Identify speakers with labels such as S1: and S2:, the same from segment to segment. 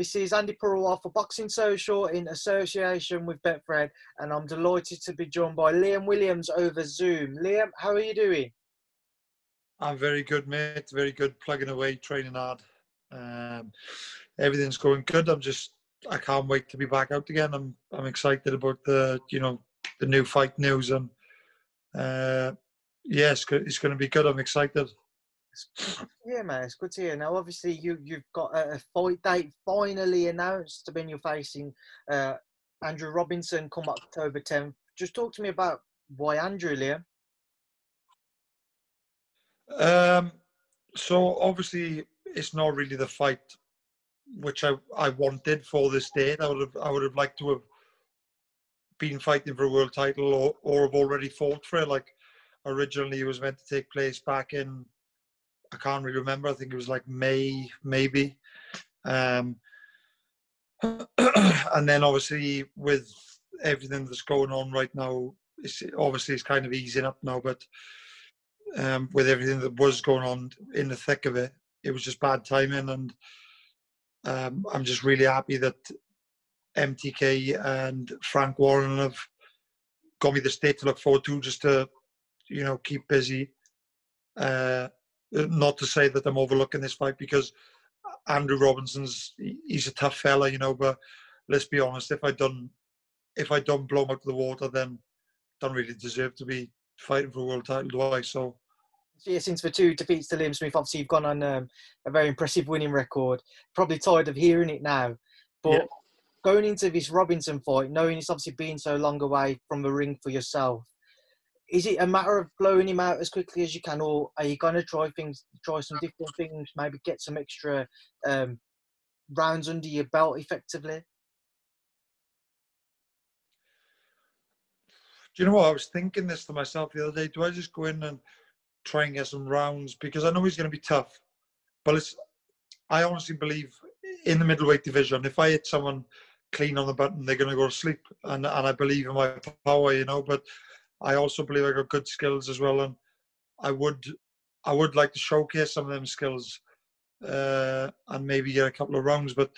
S1: This is Andy Purwell for Boxing Social in association with Betfred, and I'm delighted to be joined by Liam Williams over Zoom. Liam, how are you doing?
S2: I'm very good, mate. Very good. Plugging away, training hard. Um, everything's going good. I'm just, I can't wait to be back out again. I'm, I'm excited about the, you know, the new fight news and, uh, yeah, it's, it's going to be good. I'm excited.
S1: Yeah, man, it's good to hear. Now, obviously, you you've got a, fight date finally announced. Mean, you're facing uh, Andrew Robinson come October 10th. Just talk to me about why Andrew, Liam.
S2: Um, so obviously, it's not really the fight which I, I wanted for this date. I would have I would have liked to have been fighting for a world title or, or have already fought for it. Like originally, it was meant to take place back in I can't really remember. I think it was like May, maybe. Um, and then obviously with everything that's going on right now, it's obviously it's kind of easing up now. But um, with everything that was going on in the thick of it, it was just bad timing. And um, I'm just really happy that MTK and Frank Warren have got me the state to look forward to, just to you know keep busy. Uh, not to say that I'm overlooking this fight because Andrew Robinson's he's a tough fella, you know. But let's be honest, if I done if I don't blow him out of the water, then don't really deserve to be fighting for a world title, do I? So.
S1: Yeah, since the two defeats to Liam Smith, obviously you've gone on um, a very impressive winning record. Probably tired of hearing it now, but yeah. Going into this Robinson fight, knowing it's obviously been so long away from the ring for yourself, is it a matter of blowing him out as quickly as you can, or are you going to try things, try some different things, maybe get some extra um, rounds under your belt effectively?
S2: Do you know what? I was thinking this to myself the other day. Do I just go in and try and get some rounds? Because I know he's going to be tough. But it's, I honestly believe in the middleweight division, if I hit someone clean on the button, they're going to go to sleep. And, and I believe in my power, you know. But I also believe I got good skills as well, and I would I would like to showcase some of them skills uh, and maybe get a couple of rounds. But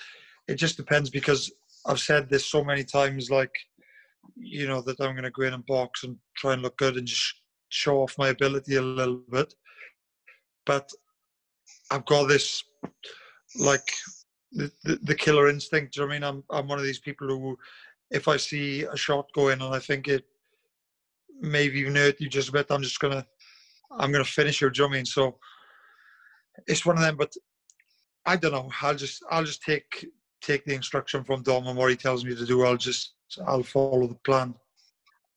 S2: it just depends because I've said this so many times, like you know that I'm going to go in and box and try and look good and just show off my ability a little bit. But I've got this like the, the, killer instinct. Do you know I mean? I'm I'm one of these people who, if I see a shot going and I think it maybe even hurt you just a bit. I'm just gonna I'm gonna finish your drumming. So it's one of them, but I don't know. I'll just I'll just take take the instruction from Dom and what he tells me to do. I'll just I'll follow the plan.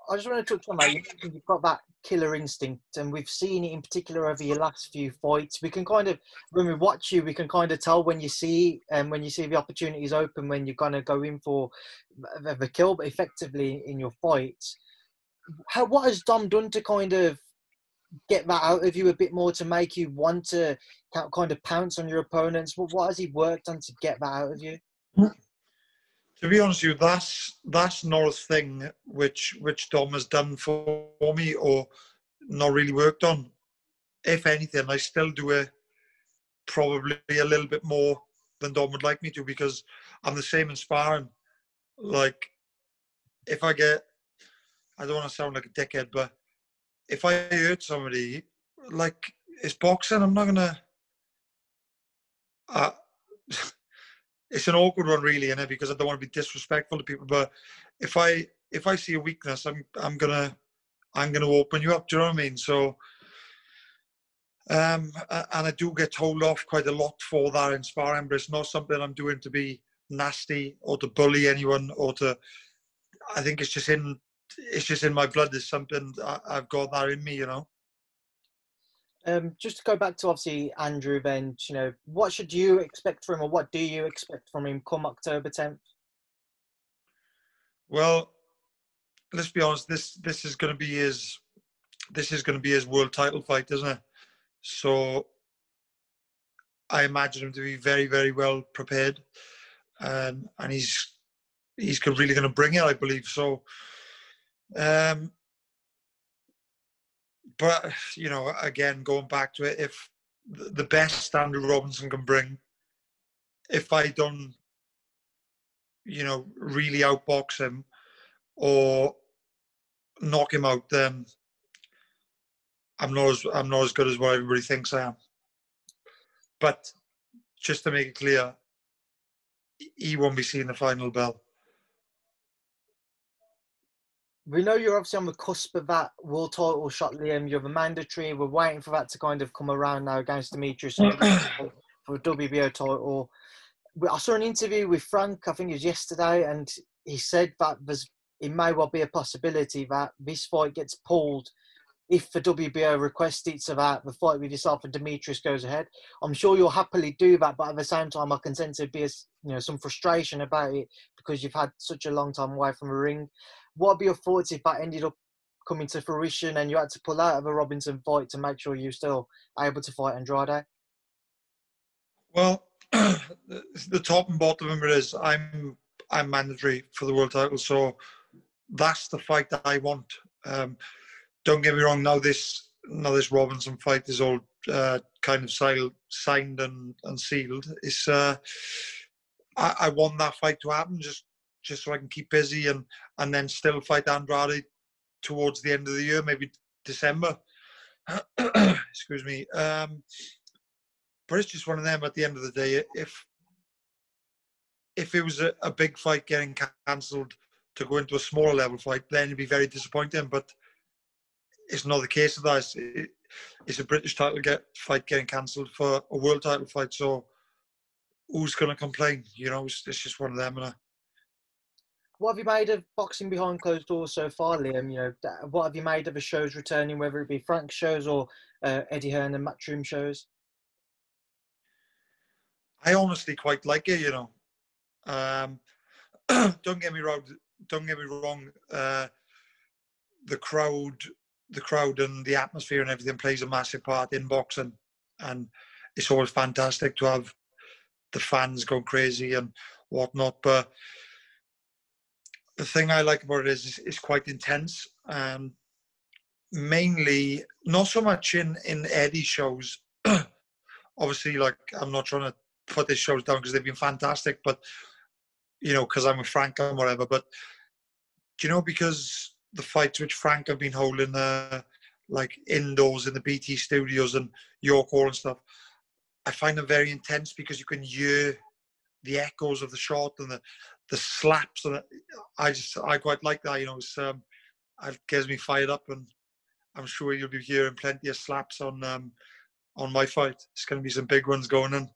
S1: I just want to touch on that. You've got that killer instinct, and we've seen it in particular over your last few fights. We can kind of, when we watch you, we can kind of tell when you see and when you see the opportunities open when you're gonna go in for the kill, but effectively in your fights how what has Dom done to kind of get that out of you a bit more to make you want to kind of pounce on your opponents? What what has he worked on to get that out of you? Mm.
S2: To be honest with you, that's that's not a thing which which Dom has done for me or not really worked on. If anything, I still do it probably a little bit more than Dom would like me to because I'm the same in sparring. Like if I get I don't want to sound like a dickhead, but if I hurt somebody, like it's boxing, I'm not gonna. Uh, it's an awkward one, really, in it because I don't want to be disrespectful to people. But if I if I see a weakness, I'm I'm gonna I'm gonna open you up. Do you know what I mean? So. Um, and I do get told off quite a lot for that in sparring, but it's not something I'm doing to be nasty or to bully anyone or to. I think it's just in it's just in my blood. There's something I, have got that in me, you know.
S1: Um, just to go back to obviously Andrew, then you know what should you expect from him, or what do you expect from him come October 10th?
S2: Well, let's be honest. This this is going to be his this is to be his world title fight, isn't it? So I imagine him to be very very well prepared, and and he's he's really going to bring it, I believe. So um, but you know, again, going back to it, if the best Andrew Robinson can bring, if I don't, you know, really outbox him or knock him out, then I'm not as I'm not as good as what everybody thinks I am. But just to make it clear, he won't be seeing the final bell.
S1: We know you're obviously on the cusp of that world title shot, Liam. You're the mandatory. We're waiting for that to kind of come around now against Demetrius for a WBO title. I saw an interview with Frank, I think it was yesterday, and he said that there's it may well be a possibility that this fight gets pulled if the WBO requests it so that the fight with yourself and Demetrius goes ahead. I'm sure you'll happily do that, but at the same time, I can sense there'd be a, you know some frustration about it because you've had such a long time away from the ring. What would be your thoughts if that ended up coming to fruition and you had to pull out of a Robinson fight to make sure you're still able to fight Andrade?
S2: Well, the top and bottom of it is I'm I'm mandatory for the world title, so that's the fight that I want. Um, don't get me wrong. Now this now this Robinson fight is all uh, kind of signed and, and sealed. It's uh, I, I, want that fight to happen just just so I can keep busy and and then still fight Andrade towards the end of the year, maybe December. Excuse me. Um, but it's just one of them. At the end of the day, if if it was a, a big fight getting cancelled to go into a smaller level fight, then it'd be very disappointing. But it's not the case of that. It's, it's a British title get fight getting cancelled for a world title fight. So who's going to complain? You know, it's, it's just one of them. And I,
S1: what have you made of boxing behind closed doors so far, Liam? You know, what have you made of the shows returning, whether it be Frank's shows or uh, Eddie Hearn and Matchroom shows?
S2: I honestly quite like it. You know, um, don't get me wrong. Don't get me wrong. Uh, the crowd the crowd and the atmosphere and everything plays a massive part in boxing, and it's always fantastic to have the fans going crazy and whatnot. But the thing I like about it is it's quite intense. and mainly, not so much in in Eddie shows. Obviously, like I'm not trying to put these shows down because they've been fantastic, but you know, because I'm with Frank and whatever. But do you know because the fights which Frank have been holding, uh, like indoors in the BT studios and York Hall and stuff, I find them very intense because you can hear the echoes of the shot and the the slaps and I just I quite like that. You know, it's, um, it gets me fired up, and I'm sure you'll be hearing plenty of slaps on um, on my fight. It's going to be some big ones going in.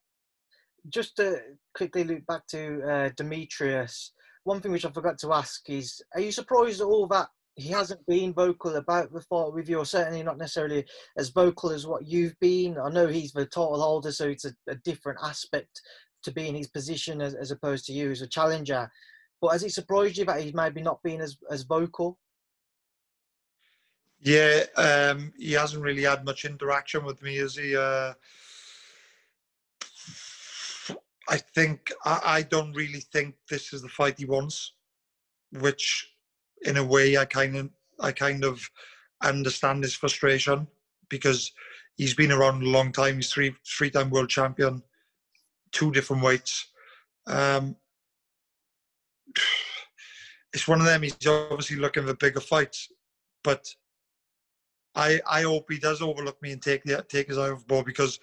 S1: Just to quickly loop back to uh, Demetrius, one thing which I forgot to ask is: Are you surprised at all that he hasn't been vocal about the fight with you, or certainly not necessarily as vocal as what you've been. I know he's the title holder, so it's a, a different aspect to be in his position as, as opposed to you as a challenger. But has it surprised you that he's maybe not been as, as vocal?
S2: Yeah, um, he hasn't really had much interaction with me, has he? Uh, I think I, I don't really think this is the fight he wants, which in a way, I kind of I kind of understand his frustration because he's been around a long time. He's three three time world champion, two different weights. Um, it's one of them. He's obviously looking for bigger fights, but I I hope he does overlook me and take the take his eye off the ball because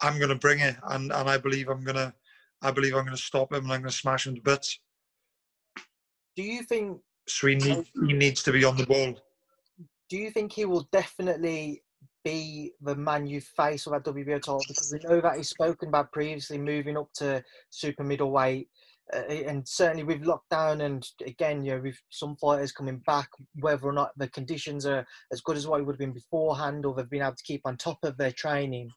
S2: I'm going to bring it, and and I believe I'm going to I believe I'm going to stop him and I'm going to smash him to bits.
S1: Do you think
S2: so he, need, he needs to be on the ball.
S1: Do you think he will definitely be the man you face with that WBO title? Because we know that he's spoken about previously moving up to super middleweight. Uh, and certainly with lockdown and again, you know, with some fighters coming back, whether or not the conditions are as good as what it would have been beforehand or they've been able to keep on top of their training.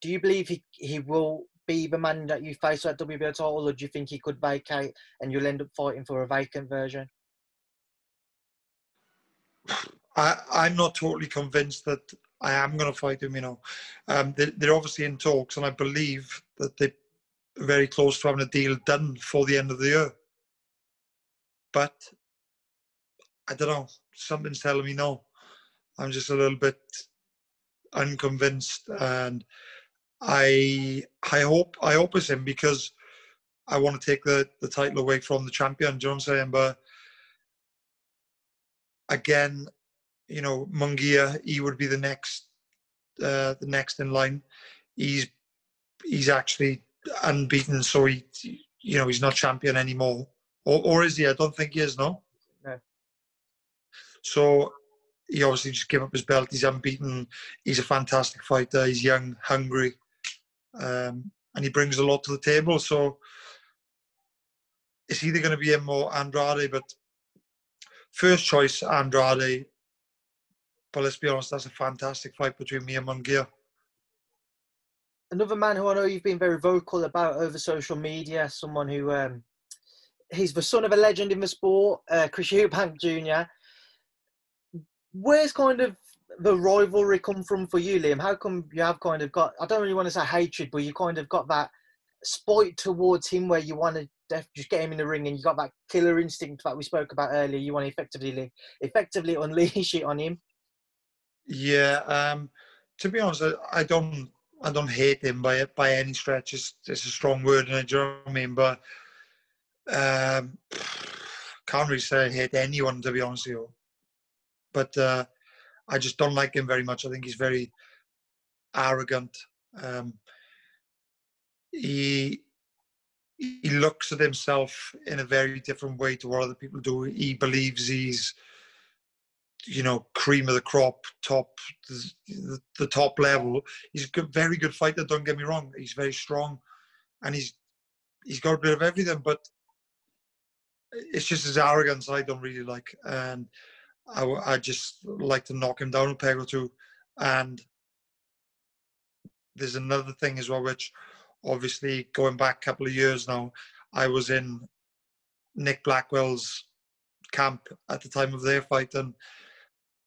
S1: Do you believe he, he will be the man that you face at WBO title, or do you think he could vacate and you'll end up fighting for a vacant version?
S2: I, I'm not totally convinced that I am going to fight him. You know, um, they, they're obviously in talks, and I believe that they're very close to having a deal done for the end of the year. But I don't know. Something's telling me no. I'm just a little bit unconvinced, and I I hope I hope it's him because I want to take the the title away from the champion. Do you know what I'm saying? But again, you know, Munguia, he would be the next uh, the next in line. He's he's actually unbeaten, so he you know he's not champion anymore, or or is he? I don't think he is. No.
S1: No.
S2: So he obviously just gave up his belt. He's unbeaten. He's a fantastic fighter. He's young, hungry, um, and he brings a lot to the table. So it's either going to be him or Andrade. But first choice, Andrade. But let's be honest, that's a fantastic fight between me and Munguia.
S1: Another man who I know you've been very vocal about over social media, someone who um, he's the son of a legend in the sport, uh, Chris Eubank Jr. Where's kind of the rivalry come from for you, Liam? How come you have kind of got, I don't really want to say hatred, but you kind of got that spite towards him where you want to just get him in the ring and you got that killer instinct that we spoke about earlier. You want to effectively, effectively unleash it on him.
S2: Yeah, um, to be honest, I, I don't I don't hate him by by any stretch. It's, it's a strong word, and you know what I mean. But um, can't really say I hate anyone to be honest with you. But uh, I just don't like him very much. I think he's very arrogant. Um, he he looks at himself in a very different way to what other people do. He believes he's you know, cream of the crop, top, the, top level. He's a good, very good fighter. Don't get me wrong. He's very strong, and he's he's got a bit of everything. But it's just his arrogance I don't really like, and I, I just like to knock him down a peg or two. And there's another thing as well, which obviously going back a couple of years now, I was in Nick Blackwell's camp at the time of their fight, and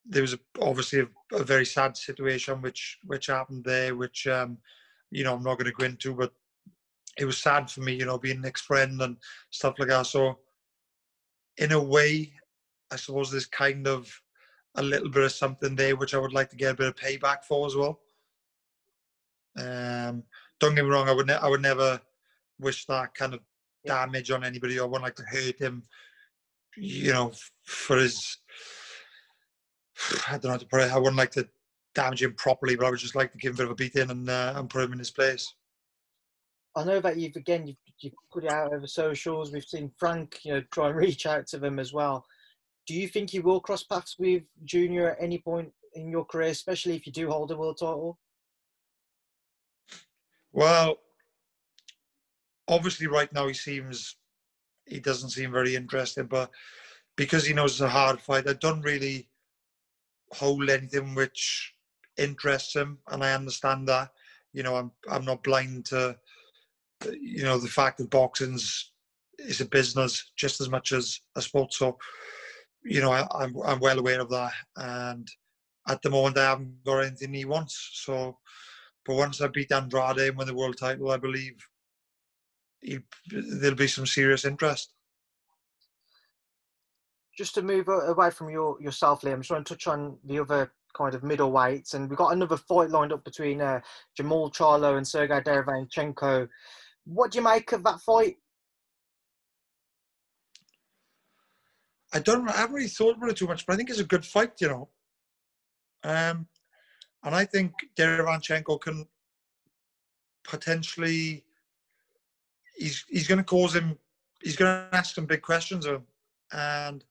S2: there was obviously a, a, very sad situation which which happened there, which um, you know I'm not going to go into, but it was sad for me, you know, being Nick's friend and stuff like that. So, in a way, I suppose there's kind of a little bit of something there which I would like to get a bit of payback for as well. Um, don't get me wrong, I would ne- I would never wish that kind of damage on anybody. I wouldn't like to hurt him, you know, for his I don't know how to put it. I wouldn't like to damage him properly, but I would just like to give him a bit of a beating and uh, and put him in his place.
S1: I know that you've again you've, you've put it out over socials. We've seen Frank, you know, try and reach out to them as well. Do you think you will cross paths with Junior at any point in your career, especially if you do hold a world title?
S2: Well, obviously, right now he seems he doesn't seem very interested, but because he knows it's a hard fight, I don't really hold anything which interests him, and I understand that. You know, I'm I'm not blind to you know the fact that boxing's is a business just as much as a sport. So, you know, I, I'm I'm well aware of that, and at the moment I haven't got anything he wants. So, but once I beat Andrade and win the world title, I believe he, there'll be some serious interest
S1: just to move away from your yourself, Liam, I'm just want to touch on the other kind of middleweights, and we've got another fight lined up between uh, Jermall Charlo and Sergey Derevyanchenko. What do you make of that fight?
S2: I don't. I haven't really thought about it too much, but I think it's a good fight, you know. Um, and I think Derevyanchenko can potentially. He's he's going to cause him. He's going to ask some big questions of him, and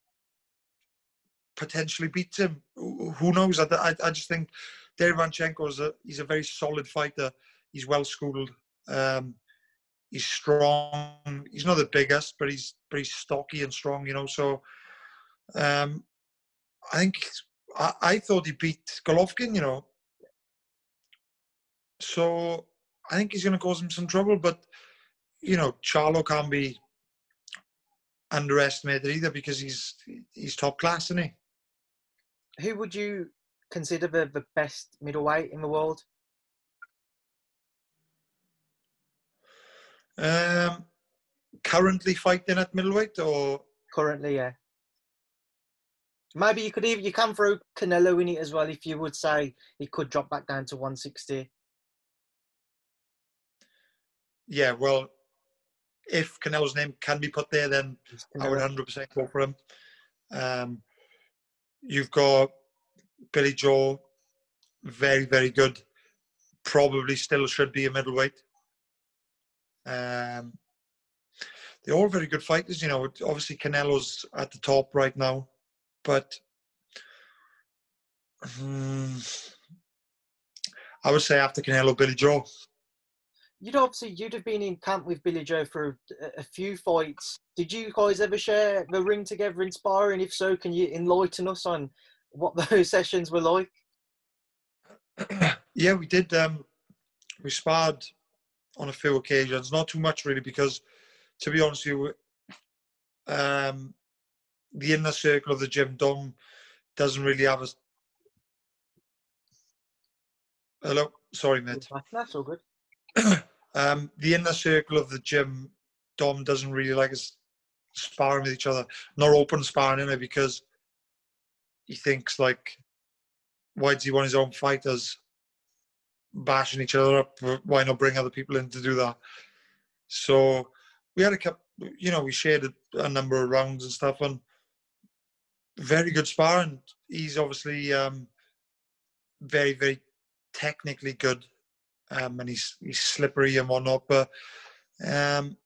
S2: potentially beats him. Who knows? I, I, I just think Derevyanchenko is a he's a very solid fighter. He's well schooled. Um, he's strong. He's not the biggest, but he's but he's stocky and strong. You know, so um, I think I, I thought he beat Golovkin. You know, so I think he's going to cause him some trouble. But you know, Charlo can't be underestimated either because he's he's top class, isn't he?
S1: Who would you consider the, the best middleweight in the world?
S2: Um, currently fighting at middleweight or
S1: currently, yeah. Maybe you could even you can throw Canelo in it as well if you would say he could drop back down to 160.
S2: Yeah, well, if Canelo's name can be put there, then I would 100% go for him. Um, you've got Billy Joe, very, very good. Probably still should be a middleweight. Um, they're all very good fighters, you know. Obviously, Canelo's at the top right now, but um, I would say after Canelo, Billy Joe
S1: you'd obviously you'd have been in camp with Billy Joe for a, a, few fights. Did you guys ever share the ring together in sparring? If so, can you enlighten us on what those sessions were like?
S2: Yeah, we did. Um, we sparred on a few occasions, not too much really, because to be honest with you, um, the inner circle of the gym, Dom doesn't really have a. Hello, sorry, mate.
S1: That's all good.
S2: um, the inner circle of the gym, Dom doesn't really like us sparring with each other, nor open sparring in it because he thinks like, why does he want his own fighters bashing each other up? Why not bring other people in to do that? So we had a couple, you know, we shared a, a number of rounds and stuff, and very good sparring. He's obviously um, very, very technically good um, and he's he's slippery and whatnot. But um,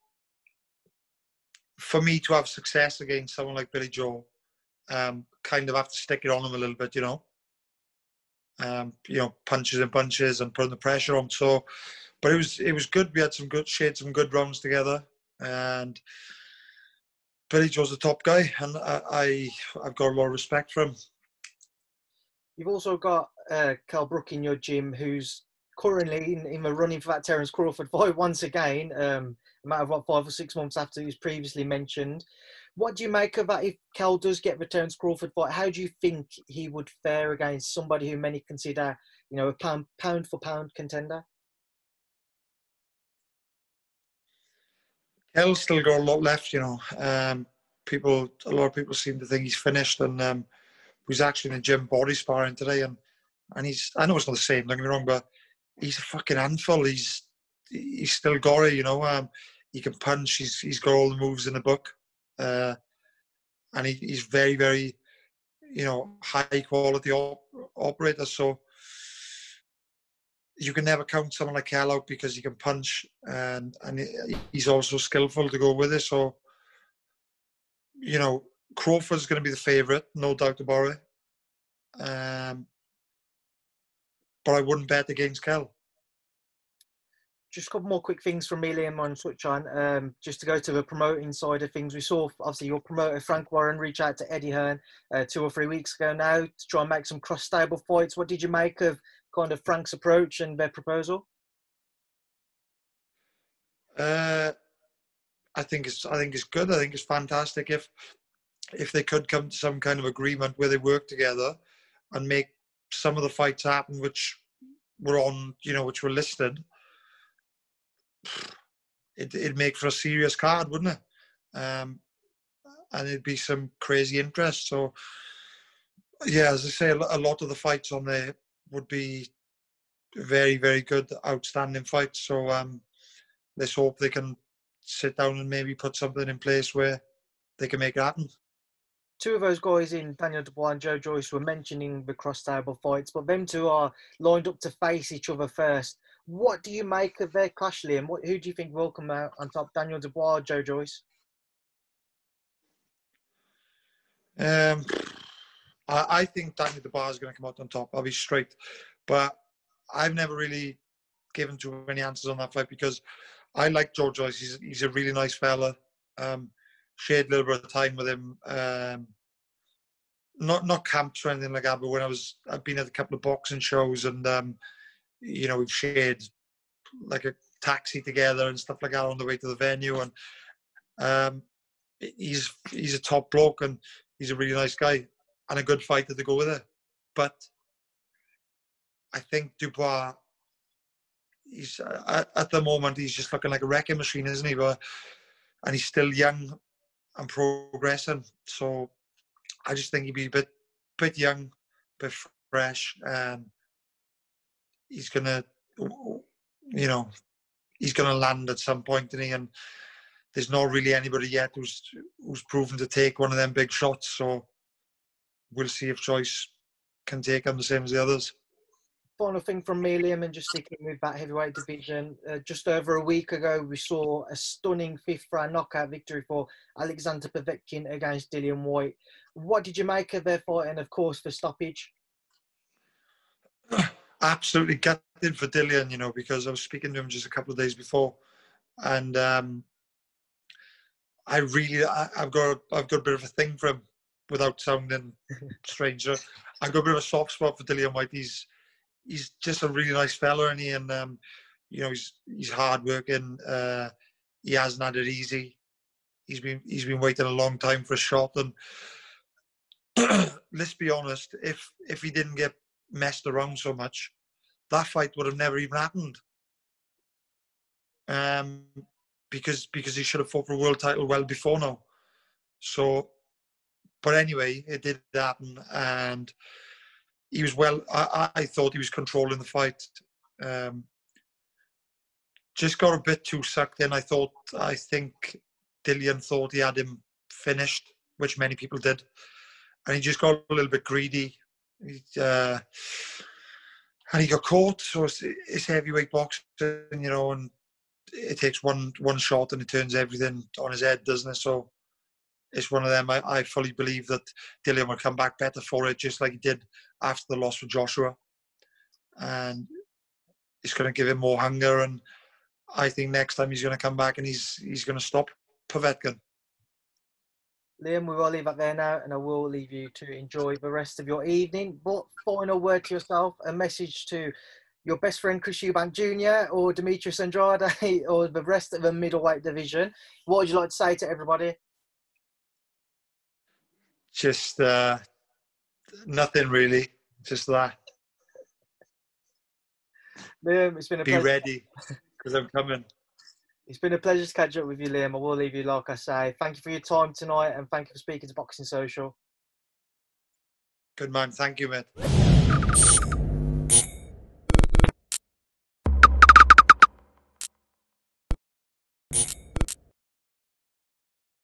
S2: for me to have success against someone like Billy Joe, um, kind of have to stick it on him a little bit, you know. Um, you know, punches and punches and putting the pressure on. So, but it was it was good. We had some good shared some good rounds together, and Billy Joe's the top guy, and I, I have got a lot of respect for him.
S1: You've also got uh, Kell Brook in your gym, who's currently in, in the running for that Terence Crawford fight once again, um, a matter of what, five or six months after he was previously mentioned. What do you make of that if Kell does get the Terence Crawford fight? How do you think he would fare against somebody who many consider, you know, a pound, pound for pound contender?
S2: Kell's still got a lot left, you know. Um, people, a lot of people seem to think he's finished, and um, he's actually in the gym body sparring today, and and he's. I know it's not the same. Don't get me wrong, but he's a fucking handful. He's he's still gory, you know. Um, he can punch. He's he's got all the moves in the book, uh, and he, he's very very, you know, high quality op- operator. So you can never count someone like Kell out because he can punch and and he's also skillful to go with it. So you know, Crawford's going to be the favourite, no doubt about it. Um, but I wouldn't bet against Kell.
S1: Just a couple more quick things from me, Liam, on switch on. Um, just to go to the promoting side of things, we saw obviously your promoter Frank Warren reach out to Eddie Hearn uh, two or three weeks ago now to try and make some cross stable fights. What did you make of kind of Frank's approach and their proposal?
S2: Uh, I think it's I think it's good. I think it's fantastic if if they could come to some kind of agreement where they work together and make some of the fights happen which were on, you know, which were listed, it, it'd make for a serious card, wouldn't it? Um, and it'd be some crazy interest. So, yeah, as I say, a lot of the fights on there would be very, very good, outstanding fights. So, um, let's hope they can sit down and maybe put something in place where they can make it happen
S1: two of those guys in Daniel Dubois and Joe Joyce were mentioning the cross stable fights, but them two are lined up to face each other first. What do you make of their clash, Liam? What, who do you think will come out on top, Daniel Dubois or Joe Joyce?
S2: Um, I, I think Daniel Dubois is going to come out on top. I'll be straight, but I've never really given too many answers on that fight because I like Joe Joyce. He's he's a really nice fella. Um, shared a little bit of time with him. Um, not not camps or anything like that, but when I was I've been at a couple of boxing shows and um, you know we've shared like a taxi together and stuff like that on the way to the venue and um, he's he's a top bloke and he's a really nice guy and a good fighter to go with it. But I think Dubois, he's uh, at the moment he's just looking like a wrecking machine, isn't he? But and he's still young and progressing. So I just think he'd be a bit bit young, bit fresh, and he's gonna, you know, he's gonna land at some point, and he and there's not really anybody yet who's who's proven to take one of them big shots. So we'll see if Joyce can take him the same as the others
S1: final thing from me, Liam, and just sticking with that heavyweight division. Uh, just over a week ago, we saw a stunning fifth round knockout victory for Alexander Povetkin against Dillian Whyte. What did you make of their fight, and of course the stoppage?
S2: Absolutely gutted for Dillian, you know, because I was speaking to him just a couple of days before, and um, I really, I, have got, I've got a bit of a thing for him, without sounding strange. I've got a bit of a soft spot for Dillian Whyte. He's he's just a really nice fella, and he and um, you know he's he's hardworking. Uh, he hasn't had it easy. He's been he's been waiting a long time for a shot, and let's be honest, if if he didn't get messed around so much, that fight would have never even happened. Um, because because he should have fought for a world title well before now. So, but anyway, it did happen, and he was well. I, I thought he was controlling the fight. Um, just got a bit too sucked in. I thought. I think Dillian thought he had him finished, which many people did, and he just got a little bit greedy. He, uh, and he got caught. So it's, it's heavyweight boxing, you know, and it takes one one shot and it turns everything on his head, doesn't it? So it's one of them. I, I fully believe that Dillian will come back better for it, just like he did after the loss for Joshua. And it's going to give him more hunger. And I think next time he's going to come back and he's he's going to stop Povetkin.
S1: Liam, we will leave it there now, and I will leave you to enjoy the rest of your evening. But final word to yourself, a message to your best friend Chris Eubank Jr. or Demetrius Andrade or the rest of the middleweight division. What would you like to say to everybody?
S2: Just uh, nothing really. Just that.
S1: Liam, it's been a
S2: be
S1: pleasure.
S2: ready because I'm coming.
S1: It's been a pleasure to catch up with you, Liam. I will leave you, like I say. Thank you for your time tonight, and thank you for speaking to Boxing Social.
S2: Good man. Thank you, mate.